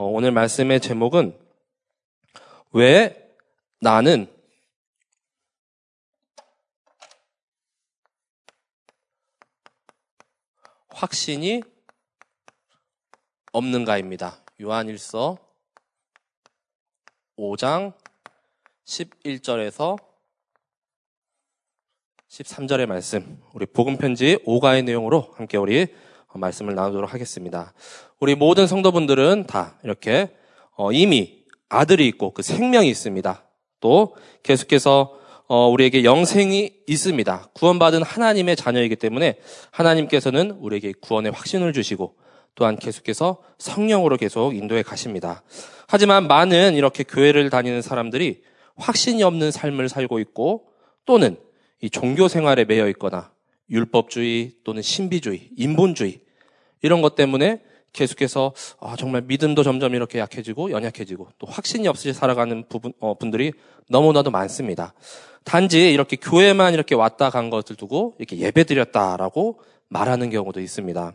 어, 오늘 말씀의 제목은 왜 나는 확신이 없는가입니다. 요한일서 5장 11절에서 13절의 말씀, 우리 복음편지 5가의 내용으로 함께 우리 말씀을 나누도록 하겠습니다. 우리 모든 성도분들은 다 이렇게 어, 이미 아들이 있고 그 생명이 있습니다. 또 계속해서 어, 우리에게 영생이 있습니다. 구원받은 하나님의 자녀이기 때문에 하나님께서는 우리에게 구원의 확신을 주시고 또한 계속해서 성령으로 계속 인도해 가십니다. 하지만 많은 이렇게 교회를 다니는 사람들이 확신이 없는 삶을 살고 있고 또는 이 종교 생활에 매여 있거나 율법주의 또는 신비주의, 인본주의 이런 것 때문에 계속해서 아, 정말 믿음도 점점 이렇게 약해지고 연약해지고 또 확신이 없이 살아가는 부분, 어, 분들이 너무나도 많습니다. 단지 이렇게 교회만 이렇게 왔다 간 것을 두고 이렇게 예배 드렸다라고 말하는 경우도 있습니다.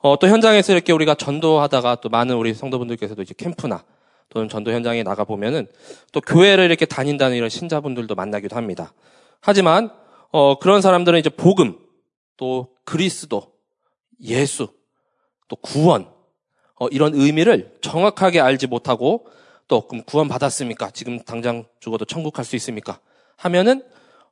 어, 또 현장에서 이렇게 우리가 전도하다가 또 많은 우리 성도분들께서도 이제 캠프나 또는 전도 현장에 나가 보면은 또 교회를 이렇게 다닌다는 이런 신자분들도 만나기도 합니다. 하지만 어, 그런 사람들은 이제 복음, 또 그리스도, 예수, 또 구원, 어, 이런 의미를 정확하게 알지 못하고 또 그럼 구원 받았습니까? 지금 당장 죽어도 천국 갈 수 있습니까? 하면은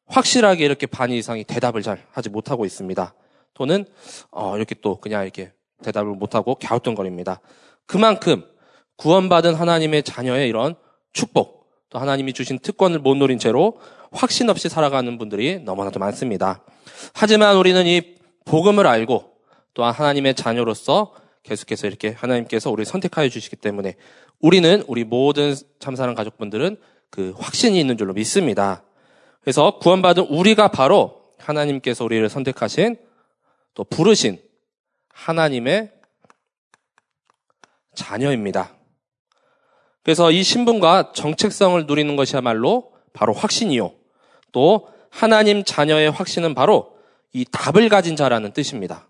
확실하게 이렇게 반 이상이 대답을 잘 하지 못하고 있습니다. 또는 어, 이렇게 또 그냥 이렇게 대답을 못하고 갸우뚱거립니다. 그만큼 구원받은 하나님의 자녀의 이런 축복, 또 하나님이 주신 특권을 못 노린 채로 확신 없이 살아가는 분들이 너무나도 많습니다. 하지만 우리는 이 복음을 알고 또한 하나님의 자녀로서 계속해서 이렇게 하나님께서 우리를 선택하여 주시기 때문에 우리는 우리 모든 참사랑 가족분들은 그 확신이 있는 줄로 믿습니다. 그래서 구원받은 우리가 바로 하나님께서 우리를 선택하신 또 부르신 하나님의 자녀입니다. 그래서 이 신분과 정체성을 누리는 것이야말로 바로 확신이요. 또 하나님 자녀의 확신은 바로 이 답을 가진 자라는 뜻입니다.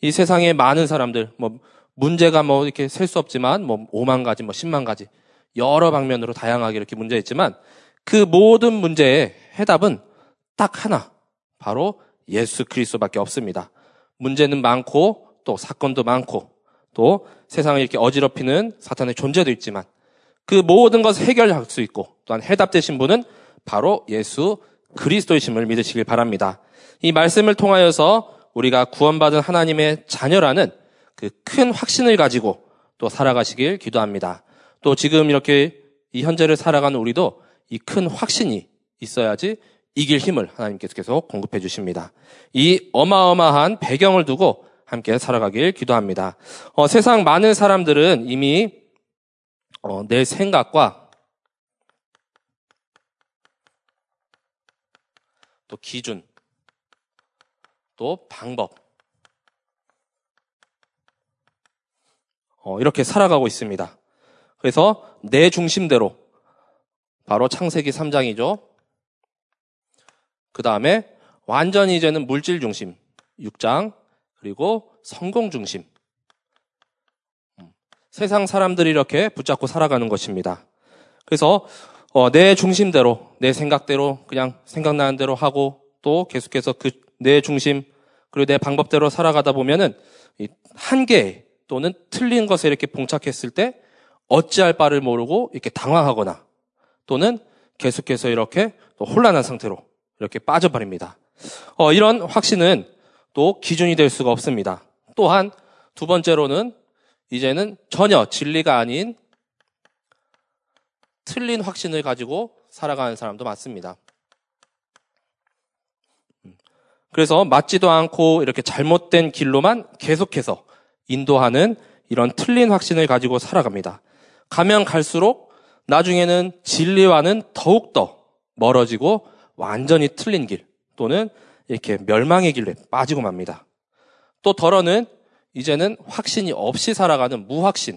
이 세상에 많은 사람들, 뭐, 문제가 뭐 이렇게 셀 수 없지만, 뭐, 5만 가지, 뭐, 10만 가지, 여러 방면으로 다양하게 이렇게 문제 있지만, 그 모든 문제의 해답은 딱 하나. 바로 예수 그리스도밖에 없습니다. 문제는 많고, 또 사건도 많고, 또 세상을 이렇게 어지럽히는 사탄의 존재도 있지만, 그 모든 것을 해결할 수 있고, 또한 해답되신 분은 바로 예수 그리스도이심을 믿으시길 바랍니다. 이 말씀을 통하여서 우리가 구원받은 하나님의 자녀라는 그 큰 확신을 가지고 또 살아가시길 기도합니다. 또 지금 이렇게 이 현재를 살아가는 우리도 이 큰 확신이 있어야지 이길 힘을 하나님께서 계속 공급해 주십니다. 이 어마어마한 배경을 두고 함께 살아가길 기도합니다. 어, 세상 많은 사람들은 이미 어, 내 생각과 또 기준, 또 방법. 어, 이렇게 살아가고 있습니다. 그래서 내 중심대로 바로 창세기 3장이죠. 그 다음에 완전히 이제는 물질 중심 6장 그리고 성공 중심 음, 세상 사람들이 이렇게 붙잡고 살아가는 것입니다. 그래서 어, 내 중심대로 내 생각대로 그냥 생각나는 대로 하고 또 계속해서 그 내 중심 그리고 내 방법대로 살아가다 보면은 한계 또는 틀린 것에 이렇게 봉착했을 때 어찌할 바를 모르고 이렇게 당황하거나 또는 계속해서 이렇게 또 혼란한 상태로 이렇게 빠져버립니다. 어, 이런 확신은 또 기준이 될 수가 없습니다. 또한 두 번째로는 이제는 전혀 진리가 아닌 틀린 확신을 가지고 살아가는 사람도 많습니다. 그래서 맞지도 않고 이렇게 잘못된 길로만 계속해서 인도하는 이런 틀린 확신을 가지고 살아갑니다. 가면 갈수록 나중에는 진리와는 더욱더 멀어지고 완전히 틀린 길 또는 이렇게 멸망의 길로 빠지고 맙니다. 또 덜어는 이제는 확신이 없이 살아가는 무확신.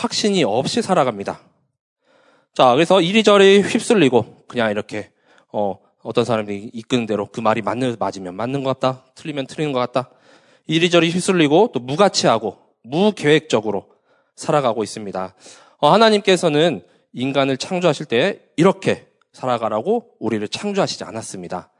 확신이 없이 살아갑니다. 자, 그래서 이리저리 휩쓸리고 그냥 이렇게 어, 어떤 사람들이 이끄는 대로 그 말이 맞는 맞으면 맞는 것 같다, 틀리면 틀리는 것 같다. 이리저리 휘둘리고 또 무가치하고 무계획적으로 살아가고 있습니다. 어, 하나님께서는 인간을 창조하실 때 이렇게 살아가라고 우리를 창조하시지 않았습니다.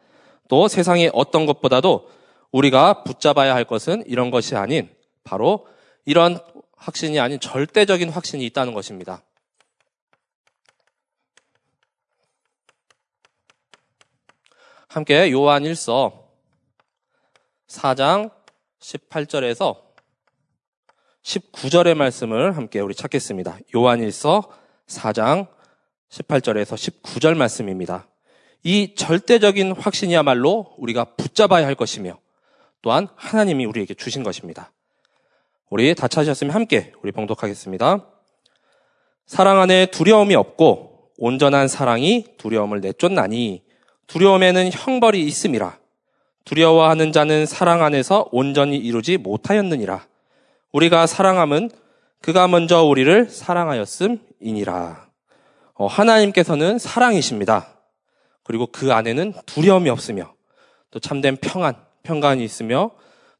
또 세상의 어떤 것보다도 우리가 붙잡아야 할 것은 이런 것이 아닌 바로 이런 확신이 아닌 절대적인 확신이 있다는 것입니다. 함께 요한 1서 4장 18절에서 19절의 말씀을 함께 우리 찾겠습니다. 요한 1서 4장 18절에서 19절 말씀입니다. 이 절대적인 확신이야말로 우리가 붙잡아야 할 것이며 또한 하나님이 우리에게 주신 것입니다. 우리 다 찾으셨으면 함께 우리 봉독하겠습니다. 사랑 안에 두려움이 없고 온전한 사랑이 두려움을 내쫓나니 두려움에는 형벌이 있음이라. 두려워하는 자는 사랑 안에서 온전히 이루지 못하였느니라. 우리가 사랑함은 그가 먼저 우리를 사랑하였음이니라. 어, 하나님께서는 사랑이십니다. 그리고 그 안에는 두려움이 없으며 또 참된 평안, 평강이 있으며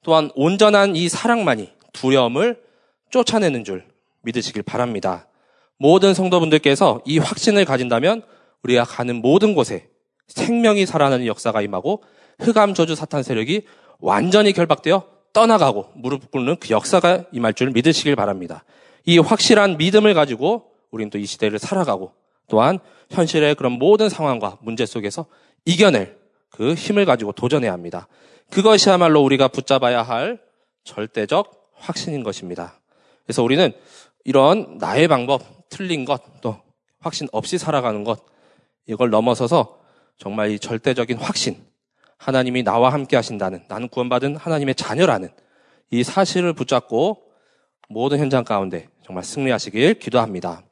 또한 온전한 이 사랑만이 두려움을 쫓아내는 줄 믿으시길 바랍니다. 모든 성도분들께서 이 확신을 가진다면 우리가 가는 모든 곳에 생명이 살아나는 역사가 임하고 흑암 저주 사탄 세력이 완전히 결박되어 떠나가고 무릎 꿇는 그 역사가 임할 줄 믿으시길 바랍니다. 이 확실한 믿음을 가지고 우리는 또 이 시대를 살아가고 또한 현실의 그런 모든 상황과 문제 속에서 이겨낼 그 힘을 가지고 도전해야 합니다. 그것이야말로 우리가 붙잡아야 할 절대적 확신인 것입니다. 그래서 우리는 이런 나의 방법, 틀린 것, 또 확신 없이 살아가는 것, 이걸 넘어서서 정말 이 절대적인 확신, 하나님이 나와 함께 하신다는, 나는 구원받은 하나님의 자녀라는 이 사실을 붙잡고 모든 현장 가운데 정말 승리하시길 기도합니다.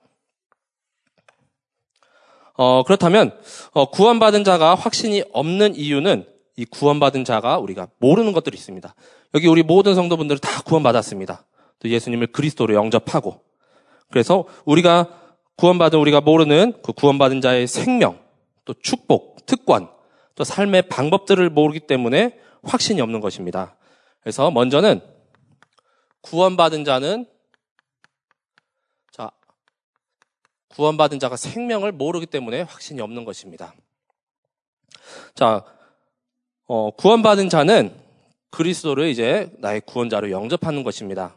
어, 그렇다면 어, 구원받은 자가 확신이 없는 이유는 이 구원받은 자가 우리가 모르는 것들이 있습니다. 여기 우리 모든 성도분들은 다 구원받았습니다. 또 예수님을 그리스도로 영접하고 그래서 우리가 구원받은 우리가 모르는 그 구원받은 자의 생명, 또 축복, 특권, 또 삶의 방법들을 모르기 때문에 확신이 없는 것입니다. 그래서 먼저는 구원받은 자는 자 구원받은 자가 생명을 모르기 때문에 확신이 없는 것입니다. 자, 어, 구원받은 자는 그리스도를 이제 나의 구원자로 영접하는 것입니다.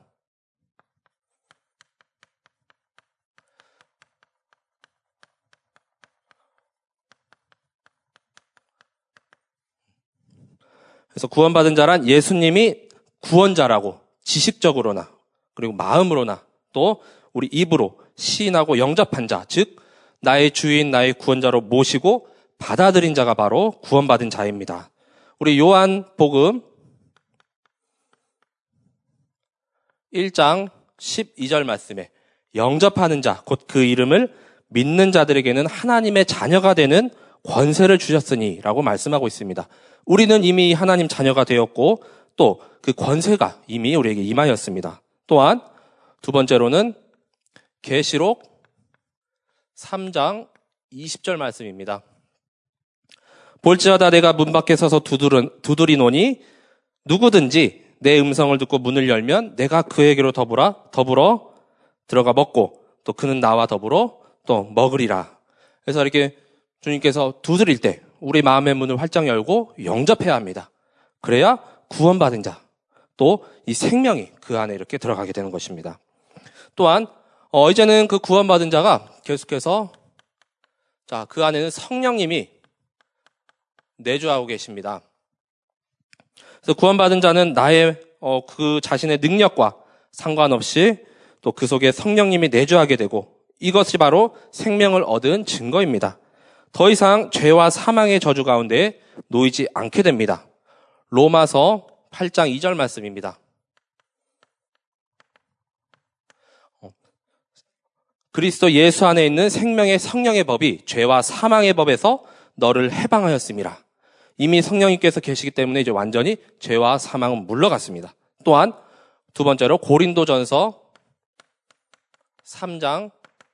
그래서 구원받은 자란 예수님이 구원자라고 지식적으로나 그리고 마음으로나 또 우리 입으로 시인하고 영접한 자, 즉 나의 주인, 나의 구원자로 모시고 받아들인 자가 바로 구원받은 자입니다. 우리 요한 복음 1장 12절 말씀에 영접하는 자, 곧 그 이름을 믿는 자들에게는 하나님의 자녀가 되는 권세를 주셨으니 라고 말씀하고 있습니다. 우리는 이미 하나님 자녀가 되었고 또 그 권세가 이미 우리에게 임하였습니다. 또한 두 번째로는 계시록 3장 20절 말씀입니다. 볼지어다 내가 문 밖에 서서 두드른, 두드리노니 누구든지 내 음성을 듣고 문을 열면 내가 그에게로 더불어 더불어 들어가 먹고 또 그는 나와 더불어 또 먹으리라. 그래서 이렇게 주님께서 두드릴 때 우리 마음의 문을 활짝 열고 영접해야 합니다. 그래야 구원받은 자, 또 이 생명이 그 안에 이렇게 들어가게 되는 것입니다. 또한 어, 이제는 그 구원받은 자가 계속해서 자, 그 안에는 성령님이 내주하고 계십니다. 그래서 구원받은 자는 나의 어, 그 자신의 능력과 상관없이 또 그 속에 성령님이 내주하게 되고 이것이 바로 생명을 얻은 증거입니다. 더 이상 죄와 사망의 저주 가운데 놓이지 않게 됩니다. 로마서 8장 2절 말씀입니다. 어, 그리스도 예수 안에 있는 생명의 성령의 법이 죄와 사망의 법에서 너를 해방하였습니다. 이미 성령님께서 계시기 때문에 이제 완전히 죄와 사망은 물러갔습니다. 또한 두 번째로 고린도전서 3장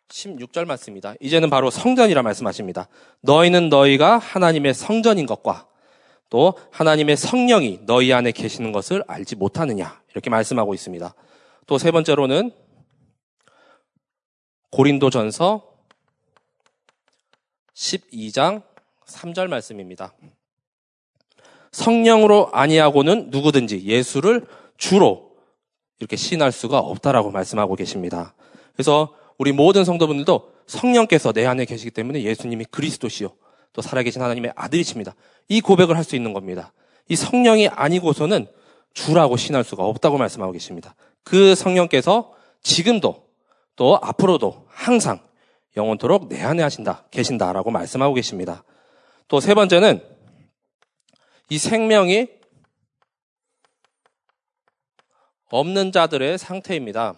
16절 말씀입니다. 이제는 바로 성전이라 말씀하십니다. 너희는 너희가 하나님의 성전인 것과 또 하나님의 성령이 너희 안에 계시는 것을 알지 못하느냐 이렇게 말씀하고 있습니다. 또 세 번째로는 고린도전서 12장 3절 말씀입니다. 성령으로 아니하고는 누구든지 예수를 주로 이렇게 신할 수가 없다라고 말씀하고 계십니다. 그래서 우리 모든 성도분들도 성령께서 내 안에 계시기 때문에 예수님이 그리스도시요. 또 살아계신 하나님의 아들이십니다. 이 고백을 할 수 있는 겁니다. 이 성령이 아니고서는 주라고 신할 수가 없다고 말씀하고 계십니다. 그 성령께서 지금도 또 앞으로도 항상 영원토록 내 안에 하신다, 계신다라고 말씀하고 계십니다. 또 세 번째는 이 생명이 없는 자들의 상태입니다.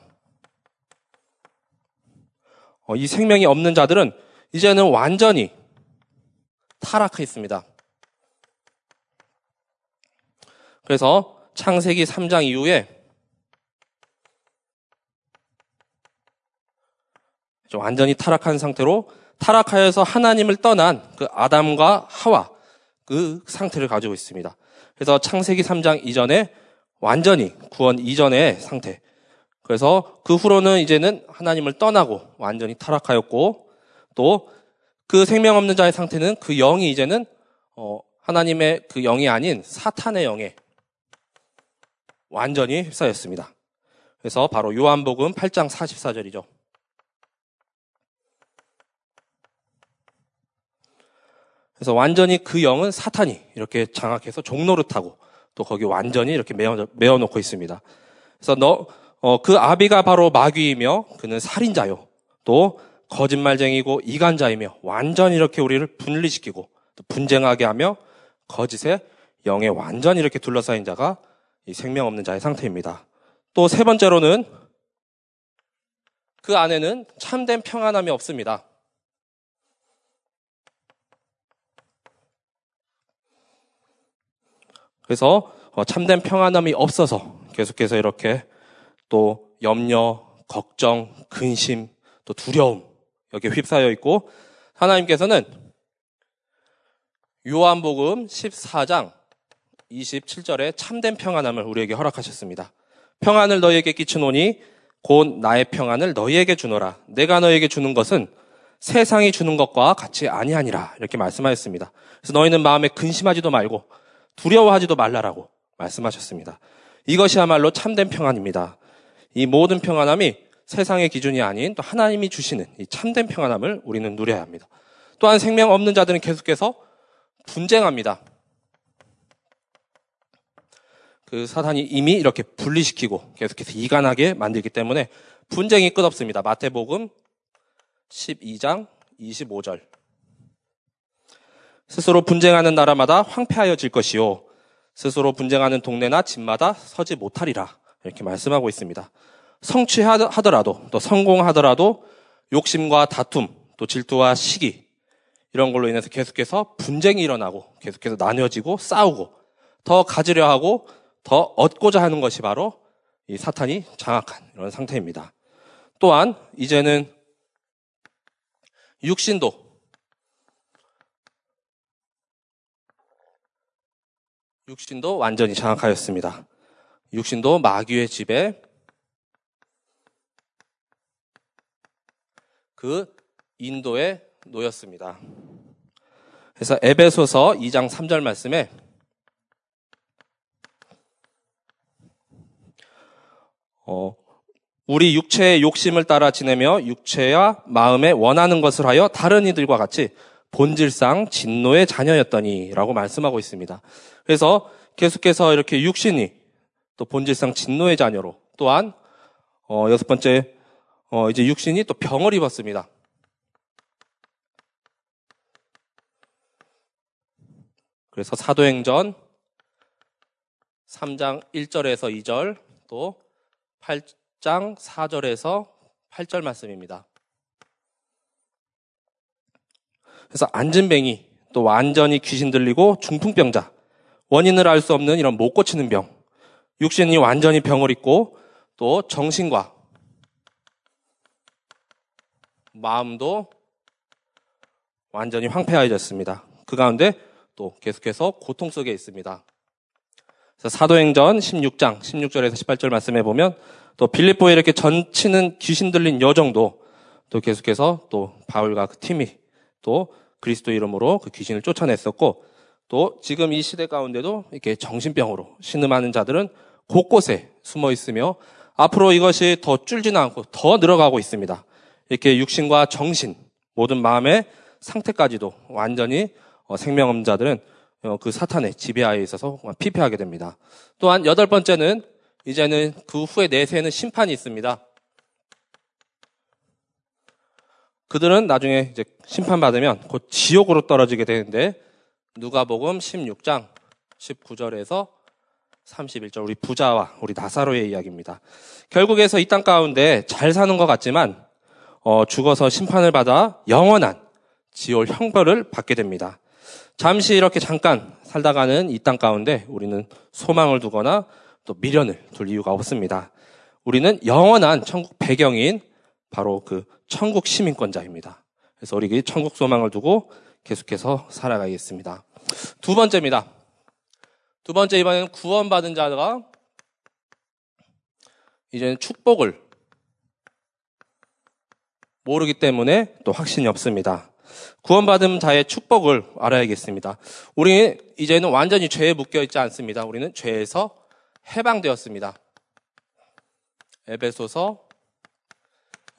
어, 이 생명이 없는 자들은 이제는 완전히 타락했습니다. 그래서 창세기 3장 이후에 완전히 타락한 상태로 타락하여서 하나님을 떠난 그 아담과 하와 그 상태를 가지고 있습니다. 그래서 창세기 3장 이전에 완전히 구원 이전의 상태. 그래서 그 후로는 이제는 하나님을 떠나고 완전히 타락하였고 또 그 생명 없는 자의 상태는 그 영이 이제는 어 하나님의 그 영이 아닌 사탄의 영에 완전히 휩싸였습니다. 그래서 바로 요한복음 8장 44절이죠. 그래서 완전히 그 영은 사탄이 이렇게 장악해서 종노릇하고 또 거기 완전히 이렇게 메어, 메어놓고 있습니다. 그래서 너, 어, 그 아비가 바로 마귀이며 그는 살인자요. 또 거짓말쟁이고 이간자이며 완전히 이렇게 우리를 분리시키고 또 분쟁하게 하며 거짓의 영에 완전히 이렇게 둘러싸인 자가 이 생명 없는 자의 상태입니다. 또 세 번째로는 그 안에는 참된 평안함이 없습니다. 그래서 어, 참된 평안함이 없어서 계속해서 이렇게 또 염려, 걱정, 근심, 또 두려움 여기에 휩싸여 있고 하나님께서는 요한복음 14장 27절에 참된 평안함을 우리에게 허락하셨습니다. 평안을 너희에게 끼치노니 곧 나의 평안을 너희에게 주노라. 내가 너희에게 주는 것은 세상이 주는 것과 같이 아니하니라. 이렇게 말씀하였습니다. 그래서 너희는 마음에 근심하지도 말고 두려워하지도 말라라고 말씀하셨습니다. 이것이야말로 참된 평안입니다. 이 모든 평안함이 세상의 기준이 아닌 또 하나님이 주시는 이 참된 평안함을 우리는 누려야 합니다. 또한 생명 없는 자들은 계속해서 분쟁합니다. 그 사탄이 이미 이렇게 분리시키고 계속해서 이간하게 만들기 때문에 분쟁이 끝없습니다. 마태복음 12장 25절. 스스로 분쟁하는 나라마다 황폐하여질 것이요. 스스로 분쟁하는 동네나 집마다 서지 못하리라. 이렇게 말씀하고 있습니다. 성취하더라도, 또 성공하더라도 욕심과 다툼, 또 질투와 시기, 이런 걸로 인해서 계속해서 분쟁이 일어나고, 계속해서 나뉘어지고, 싸우고, 더 가지려 하고, 더 얻고자 하는 것이 바로 이 사탄이 장악한 이런 상태입니다. 또한, 이제는 육신도 육신도 완전히 장악하였습니다. 육신도 마귀의 집에 그 인도에 놓였습니다. 그래서 에베소서 2장 3절 말씀에 어, 우리 육체의 욕심을 따라 지내며 육체와 마음에 원하는 것을 하여 다른 이들과 같이 본질상 진노의 자녀였더니라고 말씀하고 있습니다. 그래서 계속해서 이렇게 육신이 또 본질상 진노의 자녀로 또한 어, 여섯 번째 어, 이제 육신이 또 병을 입었습니다. 그래서 사도행전 3장 1절에서 2절 또 8장 4절에서 8절 말씀입니다. 그래서 안진뱅이 또 완전히 귀신 들리고 중풍병자 원인을 알 수 없는 이런 못 고치는 병 육신이 완전히 병을 입고 또 정신과 마음도 완전히 황폐해졌습니다. 그 가운데 또 계속해서 고통 속에 있습니다. 사도행전 16장 16절에서 18절 말씀해 보면 또 빌립보에 이렇게 전치는 귀신 들린 여정도 또 계속해서 또 바울과 그 팀이 또 그리스도 이름으로 그 귀신을 쫓아냈었고 또 지금 이 시대 가운데도 이렇게 정신병으로 신음하는 자들은 곳곳에 숨어 있으며 앞으로 이것이 더 줄지는 않고 더 늘어가고 있습니다. 이렇게 육신과 정신, 모든 마음의 상태까지도 완전히 어, 생명 없는 자들은 어, 그 사탄의 지배하에 있어서 피폐하게 됩니다. 또한 여덟 번째는 이제는 그 후에 내세에는 심판이 있습니다. 그들은 나중에 이제 심판받으면 곧 지옥으로 떨어지게 되는데 누가복음 16장 19절에서 31절 우리 부자와 우리 나사로의 이야기입니다. 결국에서 이 땅 가운데 잘 사는 것 같지만 어, 죽어서 심판을 받아 영원한 지옥 형벌을 받게 됩니다. 잠시 이렇게 잠깐 살다가는 이 땅 가운데 우리는 소망을 두거나 또 미련을 둘 이유가 없습니다. 우리는 영원한 천국 배경인 바로 그 천국 시민권자입니다. 그래서 우리 천국 소망을 두고 계속해서 살아가겠습니다. 두 번째입니다. 두 번째 이번에는 구원받은 자가 이제는 축복을 모르기 때문에 또 확신이 없습니다. 구원받은 자의 축복을 알아야겠습니다. 우리 이제는 완전히 죄에 묶여 있지 않습니다. 우리는 죄에서 해방되었습니다. 에베소서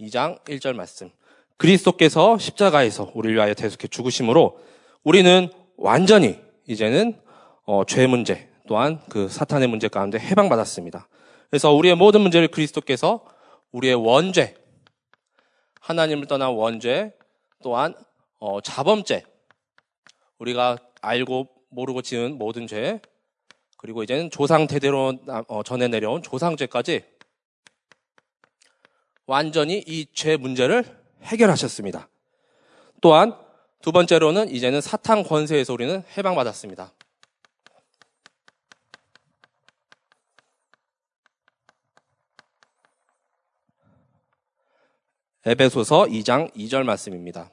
2장 1절 말씀. 그리스도께서 십자가에서 우리를 위하여 대속해 죽으심으로 우리는 완전히 이제는 어, 죄 문제 또한 그 사탄의 문제 가운데 해방받았습니다. 그래서 우리의 모든 문제를 그리스도께서 우리의 원죄, 하나님을 떠난 원죄, 또한 어, 자범죄, 우리가 알고 모르고 지은 모든 죄, 그리고 이제는 조상 대대로 어, 전해 내려온 조상죄까지 완전히 이 죄 문제를 해결하셨습니다. 또한 두 번째로는 이제는 사탄 권세에서 우리는 해방받았습니다. 에베소서 2장 2절 말씀입니다.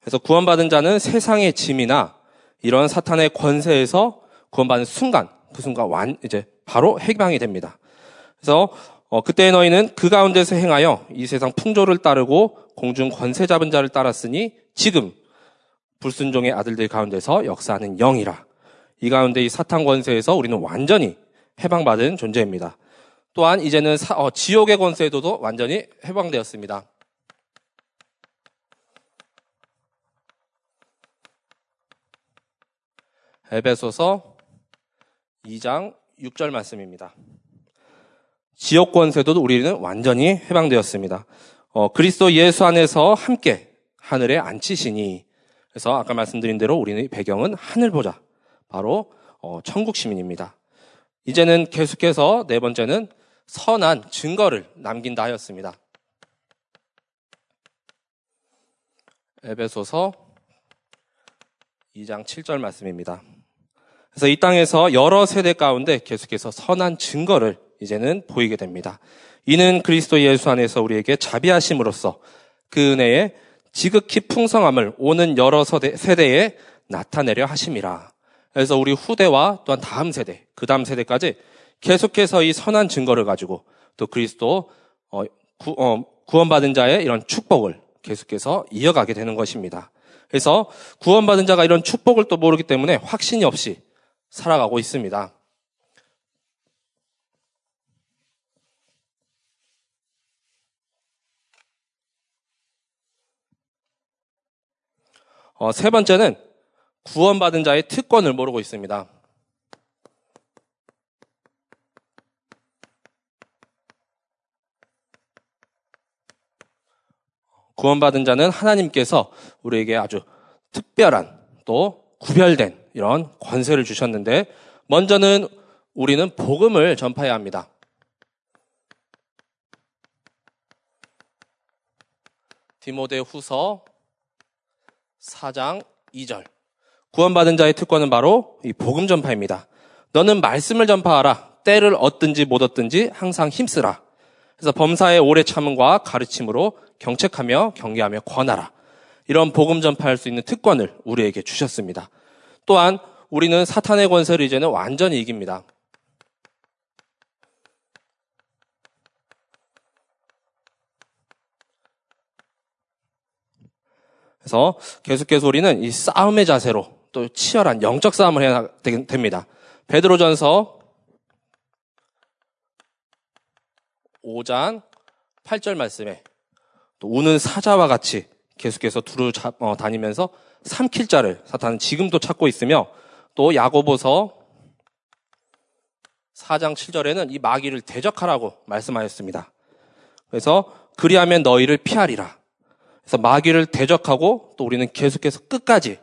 그래서 구원받은 자는 세상의 짐이나 이런 사탄의 권세에서 구원받는 순간, 그 순간 완, 이제 바로 해방이 됩니다. 그래서 어, 그때 너희는 그 가운데서 행하여 이 세상 풍조를 따르고 공중 권세 잡은 자를 따랐으니 지금 불순종의 아들들 가운데서 역사하는 영이라. 이 가운데 이 사탄 권세에서 우리는 완전히 해방받은 존재입니다. 또한 이제는 사, 어, 지옥의 권세에도 완전히 해방되었습니다. 에베소서 2장 6절 말씀입니다. 지옥 권세도 우리는 완전히 해방되었습니다. 어, 그리스도 예수 안에서 함께 하늘에 앉히시니 그래서 아까 말씀드린 대로 우리의 배경은 하늘 보자 바로 어, 천국 시민입니다. 이제는 계속해서 네 번째는 선한 증거를 남긴다 하였습니다. 에베소서 2장 7절 말씀입니다. 그래서 이 땅에서 여러 세대 가운데 계속해서 선한 증거를 이제는 보이게 됩니다. 이는 그리스도 예수 안에서 우리에게 자비하심으로써 그 은혜의 지극히 풍성함을 오는 여러 세대에 나타내려 하심이라. 그래서 우리 후대와 또한 다음 세대, 그 다음 세대까지 계속해서 이 선한 증거를 가지고 또 그리스도 어, 구, 어, 구원받은 자의 이런 축복을 계속해서 이어가게 되는 것입니다. 그래서 구원받은 자가 이런 축복을 또 모르기 때문에 확신이 없이 살아가고 있습니다. 어, 세 번째는 구원받은 자의 특권을 모르고 있습니다. 구원받은 자는 하나님께서 우리에게 아주 특별한 또 구별된 이런 권세를 주셨는데 먼저는 우리는 복음을 전파해야 합니다. 디모데 후서 4장 2절. 구원받은 자의 특권은 바로 이 복음 전파입니다. 너는 말씀을 전파하라. 때를 얻든지 못 얻든지 항상 힘쓰라. 그래서 범사의 오래 참음과 가르침으로 경책하며 경계하며 권하라. 이런 복음 전파할 수 있는 특권을 우리에게 주셨습니다. 또한 우리는 사탄의 권세를 이제는 완전히 이깁니다. 그래서 계속해서 우리는 이 싸움의 자세로 또 치열한 영적 싸움을 해야 됩니다. 베드로전서 5장 8절 말씀에 또 우는 사자와 같이 계속해서 두루 어, 다니면서 삼킬 자를 사탄은 지금도 찾고 있으며 또 야고보서 4장 7절에는 이 마귀를 대적하라고 말씀하였습니다. 그래서 그리하면 너희를 피하리라. 그래서 마귀를 대적하고 또 우리는 계속해서 끝까지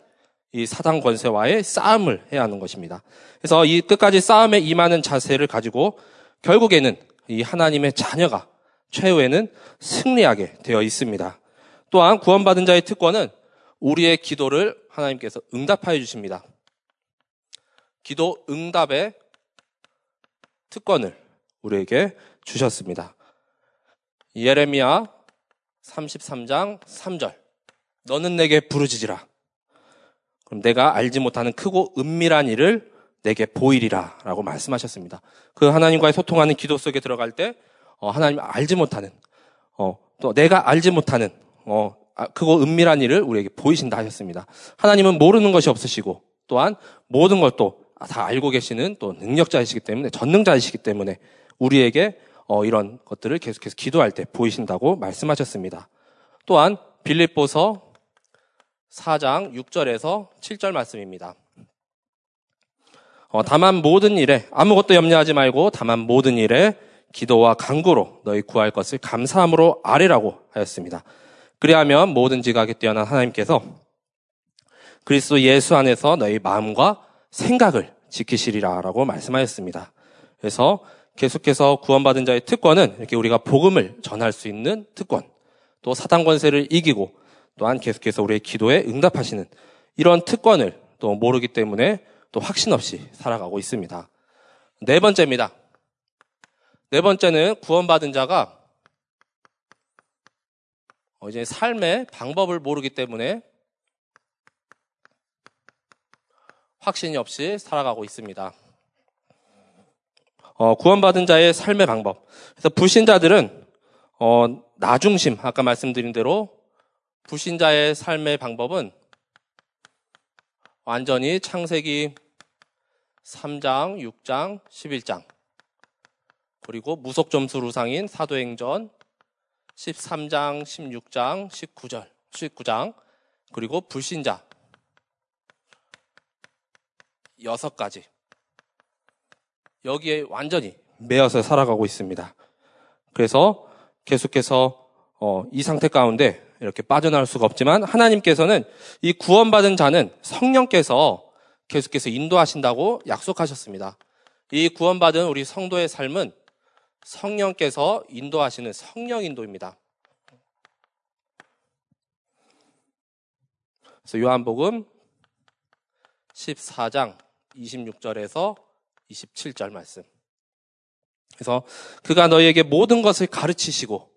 이 사단 권세와의 싸움을 해야 하는 것입니다. 그래서 이 끝까지 싸움에 임하는 자세를 가지고 결국에는 이 하나님의 자녀가 최후에는 승리하게 되어 있습니다. 또한 구원받은 자의 특권은 우리의 기도를 하나님께서 응답하여 주십니다. 기도 응답의 특권을 우리에게 주셨습니다. 예레미야 33장 3절. 너는 내게 부르짖으라. 그럼 내가 알지 못하는 크고 은밀한 일을 내게 보이리라. 라고 말씀하셨습니다. 그 하나님과의 소통하는 기도 속에 들어갈 때, 어, 하나님 알지 못하는, 어, 또 내가 알지 못하는, 어, 아, 크고 은밀한 일을 우리에게 보이신다 하셨습니다. 하나님은 모르는 것이 없으시고, 또한 모든 걸 또 다 알고 계시는 또 능력자이시기 때문에, 전능자이시기 때문에 우리에게 어, 이런 것들을 계속해서 기도할 때 보이신다고 말씀하셨습니다. 또한 빌립보서 4장 6절에서 7절 말씀입니다. 어, 다만 모든 일에 아무것도 염려하지 말고 다만 모든 일에 기도와 간구로 너희 구할 것을 감사함으로 아뢰라고 하였습니다. 그리하면 모든 지각에 뛰어난 하나님께서 그리스도 예수 안에서 너희 마음과 생각을 지키시리라라고 말씀하였습니다. 그래서 계속해서 구원받은 자의 특권은 이렇게 우리가 복음을 전할 수 있는 특권, 또 사단 권세를 이기고 또한 계속해서 우리의 기도에 응답하시는 이런 특권을 또 모르기 때문에 또 확신 없이 살아가고 있습니다. 네 번째입니다. 네 번째는 구원받은 자가 어, 이제 삶의 방법을 모르기 때문에 확신이 없이 살아가고 있습니다. 어, 구원받은 자의 삶의 방법. 그래서 불신자들은 어, 나중심 아까 말씀드린 대로 불신자의 삶의 방법은 완전히 창세기 3장, 6장, 11장 그리고 무속 점수 루상인 사도행전 13장, 16장, 19절, 19장 그리고 불신자 여섯 가지 여기에 완전히 매여서 살아가고 있습니다. 그래서 계속해서 어, 이 상태 가운데 이렇게 빠져나올 수가 없지만 하나님께서는 이 구원받은 자는 성령께서 계속해서 인도하신다고 약속하셨습니다. 이 구원받은 우리 성도의 삶은 성령께서 인도하시는 성령 인도입니다. 그래서 요한복음 14장 26절에서 27절 말씀. 그래서 그가 너희에게 모든 것을 가르치시고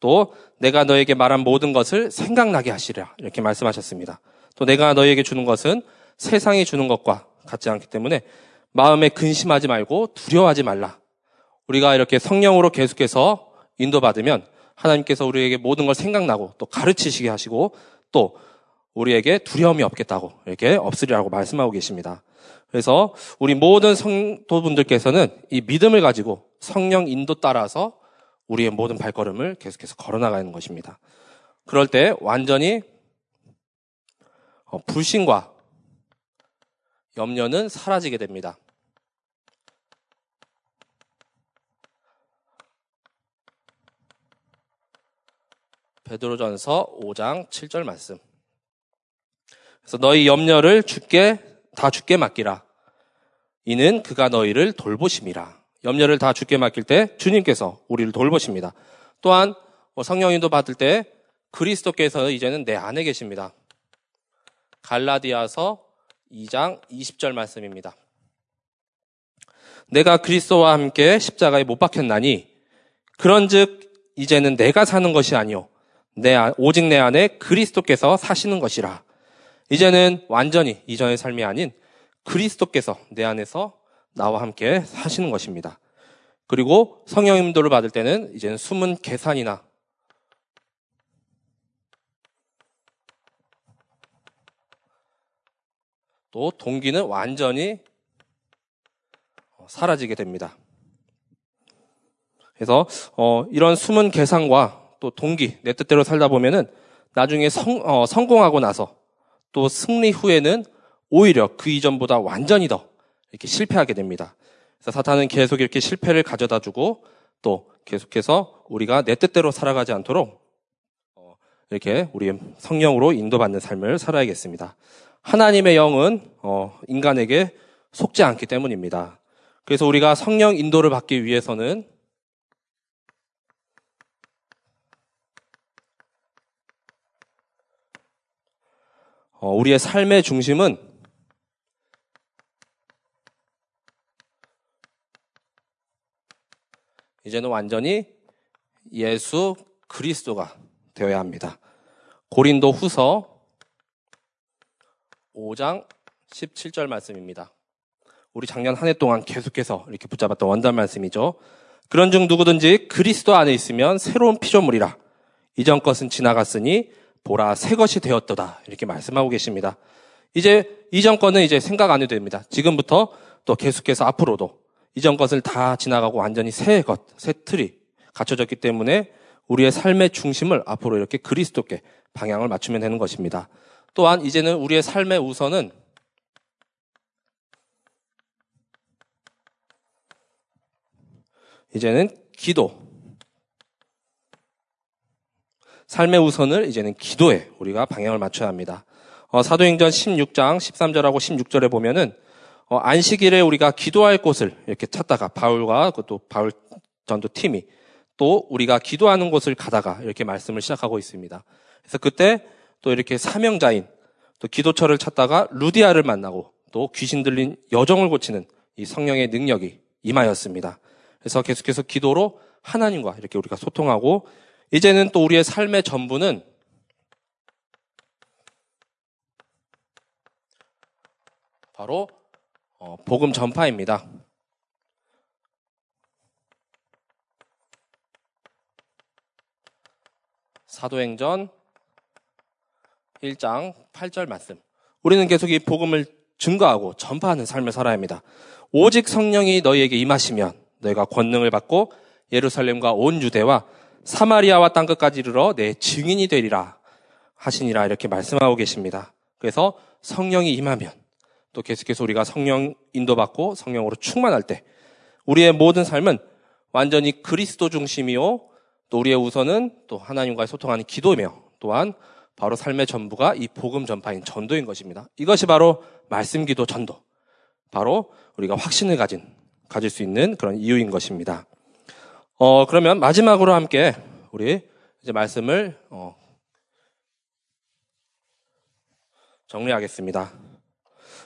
또 내가 너에게 말한 모든 것을 생각나게 하시리라. 이렇게 말씀하셨습니다. 또 내가 너에게 주는 것은 세상이 주는 것과 같지 않기 때문에 마음에 근심하지 말고 두려워하지 말라. 우리가 이렇게 성령으로 계속해서 인도받으면 하나님께서 우리에게 모든 걸 생각나고 또 가르치시게 하시고 또 우리에게 두려움이 없겠다고 이렇게 없으리라고 말씀하고 계십니다. 그래서 우리 모든 성도분들께서는 이 믿음을 가지고 성령 인도 따라서 우리의 모든 발걸음을 계속해서 걸어나가는 것입니다. 그럴 때 완전히 어, 불신과 염려는 사라지게 됩니다. 베드로전서 5장 7절 말씀. 그래서 너희 염려를 주께 다 주께 맡기라. 이는 그가 너희를 돌보심이라. 염려를 다 주께 맡길 때 주님께서 우리를 돌보십니다. 또한 뭐 성령인도 받을 때 그리스도께서 이제는 내 안에 계십니다. 갈라디아서 2장 20절 말씀입니다. 내가 그리스도와 함께 십자가에 못 박혔나니 그런즉 이제는 내가 사는 것이 아니요 내, 오직 내 안에 그리스도께서 사시는 것이라. 이제는 완전히 이전의 삶이 아닌 그리스도께서 내 안에서 나와 함께 사시는 것입니다. 그리고 성령 임도를 받을 때는 이제는 숨은 계산이나 또 동기는 완전히 사라지게 됩니다. 그래서 어, 이런 숨은 계산과 또 동기 내 뜻대로 살다 보면은 나중에 성, 어, 성공하고 나서 또 승리 후에는 오히려 그 이전보다 완전히 더 이렇게 실패하게 됩니다. 그래서 사탄은 계속 이렇게 실패를 가져다 주고 또 계속해서 우리가 내 뜻대로 살아가지 않도록 어, 이렇게 우리의 성령으로 인도받는 삶을 살아야겠습니다. 하나님의 영은 어, 인간에게 속지 않기 때문입니다. 그래서 우리가 성령 인도를 받기 위해서는 어, 우리의 삶의 중심은 이제는 완전히 예수 그리스도가 되어야 합니다. 고린도 후서 5장 17절 말씀입니다. 우리 작년 한 해 동안 계속해서 이렇게 붙잡았던 원단 말씀이죠. 그런 중 누구든지 그리스도 안에 있으면 새로운 피조물이라. 이전 것은 지나갔으니 보라 새 것이 되었도다. 이렇게 말씀하고 계십니다. 이제 이전 거는 이제 생각 안 해도 됩니다. 지금부터 또 계속해서 앞으로도 이전 것을 다 지나가고 완전히 새 것, 새 틀이 갖춰졌기 때문에 우리의 삶의 중심을 앞으로 이렇게 그리스도께 방향을 맞추면 되는 것입니다. 또한 이제는 우리의 삶의 우선은 이제는 기도. 삶의 우선을 이제는 기도에 우리가 방향을 맞춰야 합니다. 어, 사도행전 16장 13절하고 16절에 보면은 어, 안식일에 우리가 기도할 곳을 이렇게 찾다가 바울과 또 바울 전도 팀이 또 우리가 기도하는 곳을 가다가 이렇게 말씀을 시작하고 있습니다. 그래서 그때 또 이렇게 사명자인 또 기도처를 찾다가 루디아를 만나고 또 귀신 들린 여정을 고치는 이 성령의 능력이 임하였습니다. 그래서 계속해서 기도로 하나님과 이렇게 우리가 소통하고 이제는 또 우리의 삶의 전부는 바로 어, 복음 전파입니다. 사도행전 1장 8절 말씀. 우리는 계속 이 복음을 증거하고 전파하는 삶을 살아야 합니다. 오직 성령이 너희에게 임하시면 너희가 권능을 받고 예루살렘과 온 유대와 사마리아와 땅 끝까지 이르러 내 증인이 되리라 하시니라 이렇게 말씀하고 계십니다. 그래서 성령이 임하면 또 계속해서 우리가 성령 인도받고 성령으로 충만할 때 우리의 모든 삶은 완전히 그리스도 중심이요. 또 우리의 우선은 또 하나님과의 소통하는 기도며 또한 바로 삶의 전부가 이 복음 전파인 전도인 것입니다. 이것이 바로 말씀 기도 전도. 바로 우리가 확신을 가진 가질 수 있는 그런 이유인 것입니다. 어, 그러면 마지막으로 함께 우리 이제 말씀을 어, 정리하겠습니다.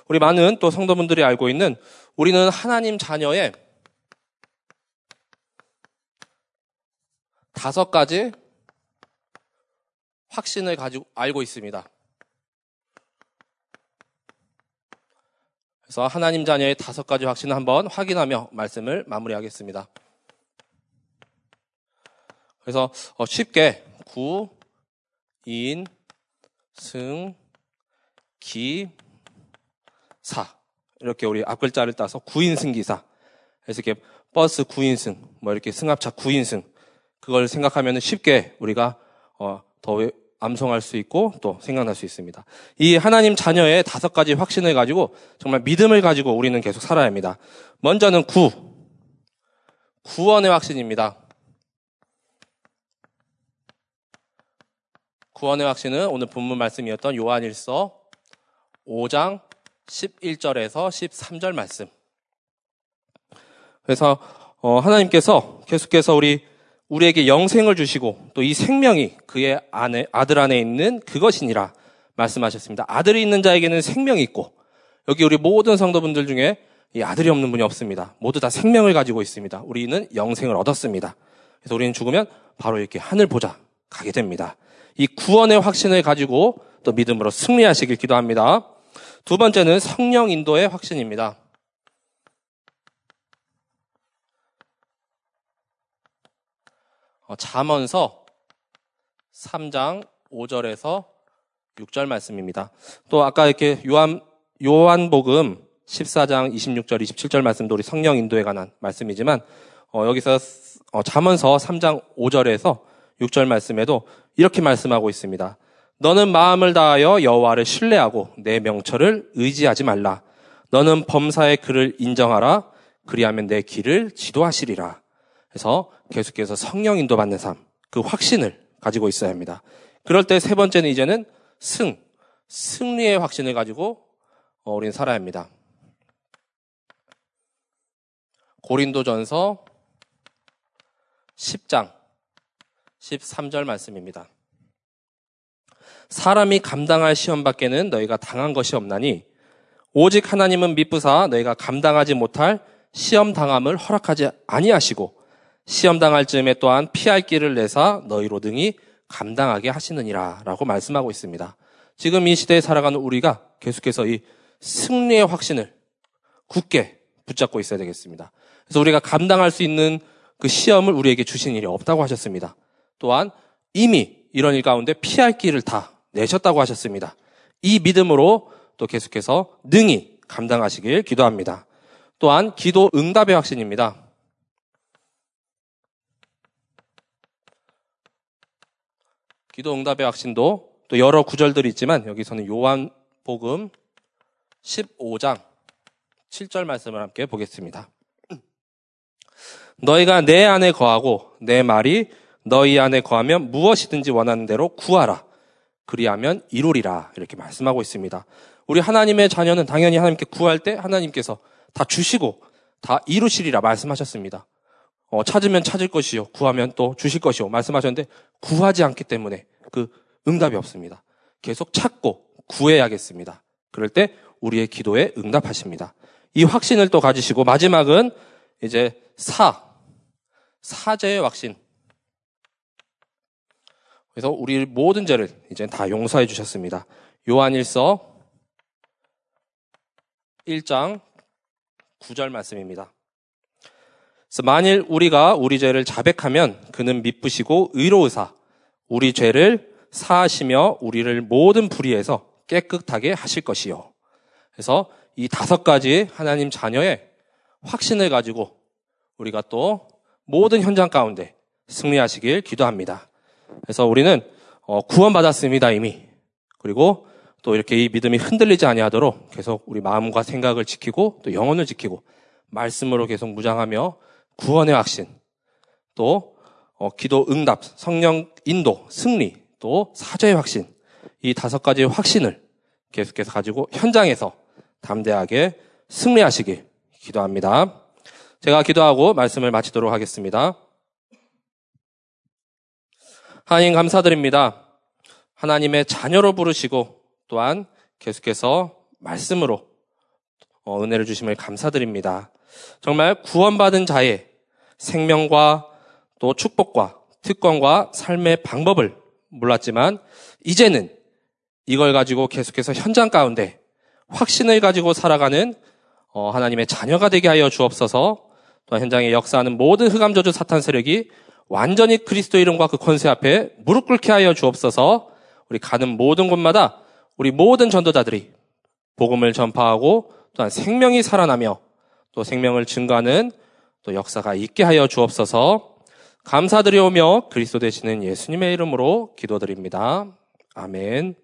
우리 많은 또 성도분들이 알고 있는 우리는 하나님 자녀의 다섯 가지 확신을 가지고 알고 있습니다. 그래서 하나님 자녀의 다섯 가지 확신을 한번 확인하며 말씀을 마무리하겠습니다. 그래서 어, 쉽게 구, 인, 승, 기, 사 이렇게 우리 앞글자를 따서 구인승기사 그래서 이렇게 버스 구인승 뭐 이렇게 승합차 구인승 그걸 생각하면 쉽게 우리가 어, 더 암송할 수 있고 또 생각날 수 있습니다. 이 하나님 자녀의 다섯 가지 확신을 가지고 정말 믿음을 가지고 우리는 계속 살아야 합니다. 먼저는 구 구원의 확신입니다. 구원의 확신은 오늘 본문 말씀이었던 요한일서 5장 11절에서 13절 말씀. 그래서 어, 하나님께서 계속해서 우리 우리에게 영생을 주시고 또 이 생명이 그의 안에 아들 안에 있는 그것이니라 말씀하셨습니다. 아들이 있는 자에게는 생명이 있고 여기 우리 모든 성도분들 중에 이 아들이 없는 분이 없습니다. 모두 다 생명을 가지고 있습니다. 우리는 영생을 얻었습니다. 그래서 우리는 죽으면 바로 이렇게 하늘 보자 가게 됩니다. 이 구원의 확신을 가지고 또 믿음으로 승리하시길 기도합니다. 두 번째는 성령 인도의 확신입니다. 어, 잠언서 3장 5절에서 6절 말씀입니다. 또 아까 이렇게 요한 요한복음 14장 26절 27절 말씀도 우리 성령 인도에 관한 말씀이지만 어, 여기서 어, 잠언서 3장 5절에서 6절 말씀에도 이렇게 말씀하고 있습니다. 너는 마음을 다하여 여호와를 신뢰하고 내 명철을 의지하지 말라. 너는 범사의 그를 인정하라. 그리하면 내 길을 지도하시리라. 그래서 계속해서 성령 인도 받는 삶, 그 확신을 가지고 있어야 합니다. 그럴 때 세 번째는 이제는 승, 승리의 확신을 가지고 어, 우리는 살아야 합니다. 고린도전서 10장 13절 말씀입니다. 사람이 감당할 시험 밖에는 너희가 당한 것이 없나니 오직 하나님은 미쁘사 너희가 감당하지 못할 시험 당함을 허락하지 아니하시고 시험 당할 즈음에 또한 피할 길을 내사 너희로 등이 감당하게 하시느니라라고 말씀하고 있습니다. 지금 이 시대에 살아가는 우리가 계속해서 이 승리의 확신을 굳게 붙잡고 있어야 되겠습니다. 그래서 우리가 감당할 수 있는 그 시험을 우리에게 주신 일이 없다고 하셨습니다. 또한 이미 이런 일 가운데 피할 길을 다 내셨다고 하셨습니다. 이 믿음으로 또 계속해서 능히 감당하시길 기도합니다. 또한 기도 응답의 확신입니다. 기도 응답의 확신도 또 여러 구절들이 있지만 여기서는 요한복음 15장 7절 말씀을 함께 보겠습니다. 너희가 내 안에 거하고 내 말이 너희 안에 거하면 무엇이든지 원하는 대로 구하라. 그리하면 이루리라. 이렇게 말씀하고 있습니다. 우리 하나님의 자녀는 당연히 하나님께 구할 때 하나님께서 다 주시고 다 이루시리라 말씀하셨습니다. 어, 찾으면 찾을 것이요. 구하면 또 주실 것이요. 말씀하셨는데 구하지 않기 때문에 그 응답이 없습니다. 계속 찾고 구해야겠습니다. 그럴 때 우리의 기도에 응답하십니다. 이 확신을 또 가지시고 마지막은 이제 사, 사제의 확신. 그래서 우리 모든 죄를 이제 다 용서해 주셨습니다. 요한일서 1장 9절 말씀입니다. 그래서 만일 우리가 우리 죄를 자백하면 그는 미쁘시고 의로우사 우리 죄를 사하시며 우리를 모든 불의에서 깨끗하게 하실 것이요. 그래서 이 다섯 가지 하나님 자녀의 확신을 가지고 우리가 또 모든 현장 가운데 승리하시길 기도합니다. 그래서 우리는 어, 구원받았습니다 이미. 그리고 또 이렇게 이 믿음이 흔들리지 아니하도록 계속 우리 마음과 생각을 지키고 또 영혼을 지키고 말씀으로 계속 무장하며 구원의 확신, 또 어, 기도 응답, 성령 인도, 승리, 또 사죄의 확신, 이 다섯 가지의 확신을 계속해서 가지고 현장에서 담대하게 승리하시길 기도합니다. 제가 기도하고 말씀을 마치도록 하겠습니다. 하나님 감사드립니다. 하나님의 자녀로 부르시고 또한 계속해서 말씀으로 어, 은혜를 주심을 감사드립니다. 정말 구원받은 자의 생명과 또 축복과 특권과 삶의 방법을 몰랐지만 이제는 이걸 가지고 계속해서 현장 가운데 확신을 가지고 살아가는 어, 하나님의 자녀가 되게 하여 주옵소서. 또 현장에 역사하는 모든 흑암 저주 사탄 세력이 완전히 그리스도 이름과 그 권세 앞에 무릎 꿇게 하여 주옵소서. 우리 가는 모든 곳마다 우리 모든 전도자들이 복음을 전파하고 또한 생명이 살아나며 또 생명을 증가하는 또 역사가 있게 하여 주옵소서. 감사드리오며 그리스도 되시는 예수님의 이름으로 기도드립니다. 아멘.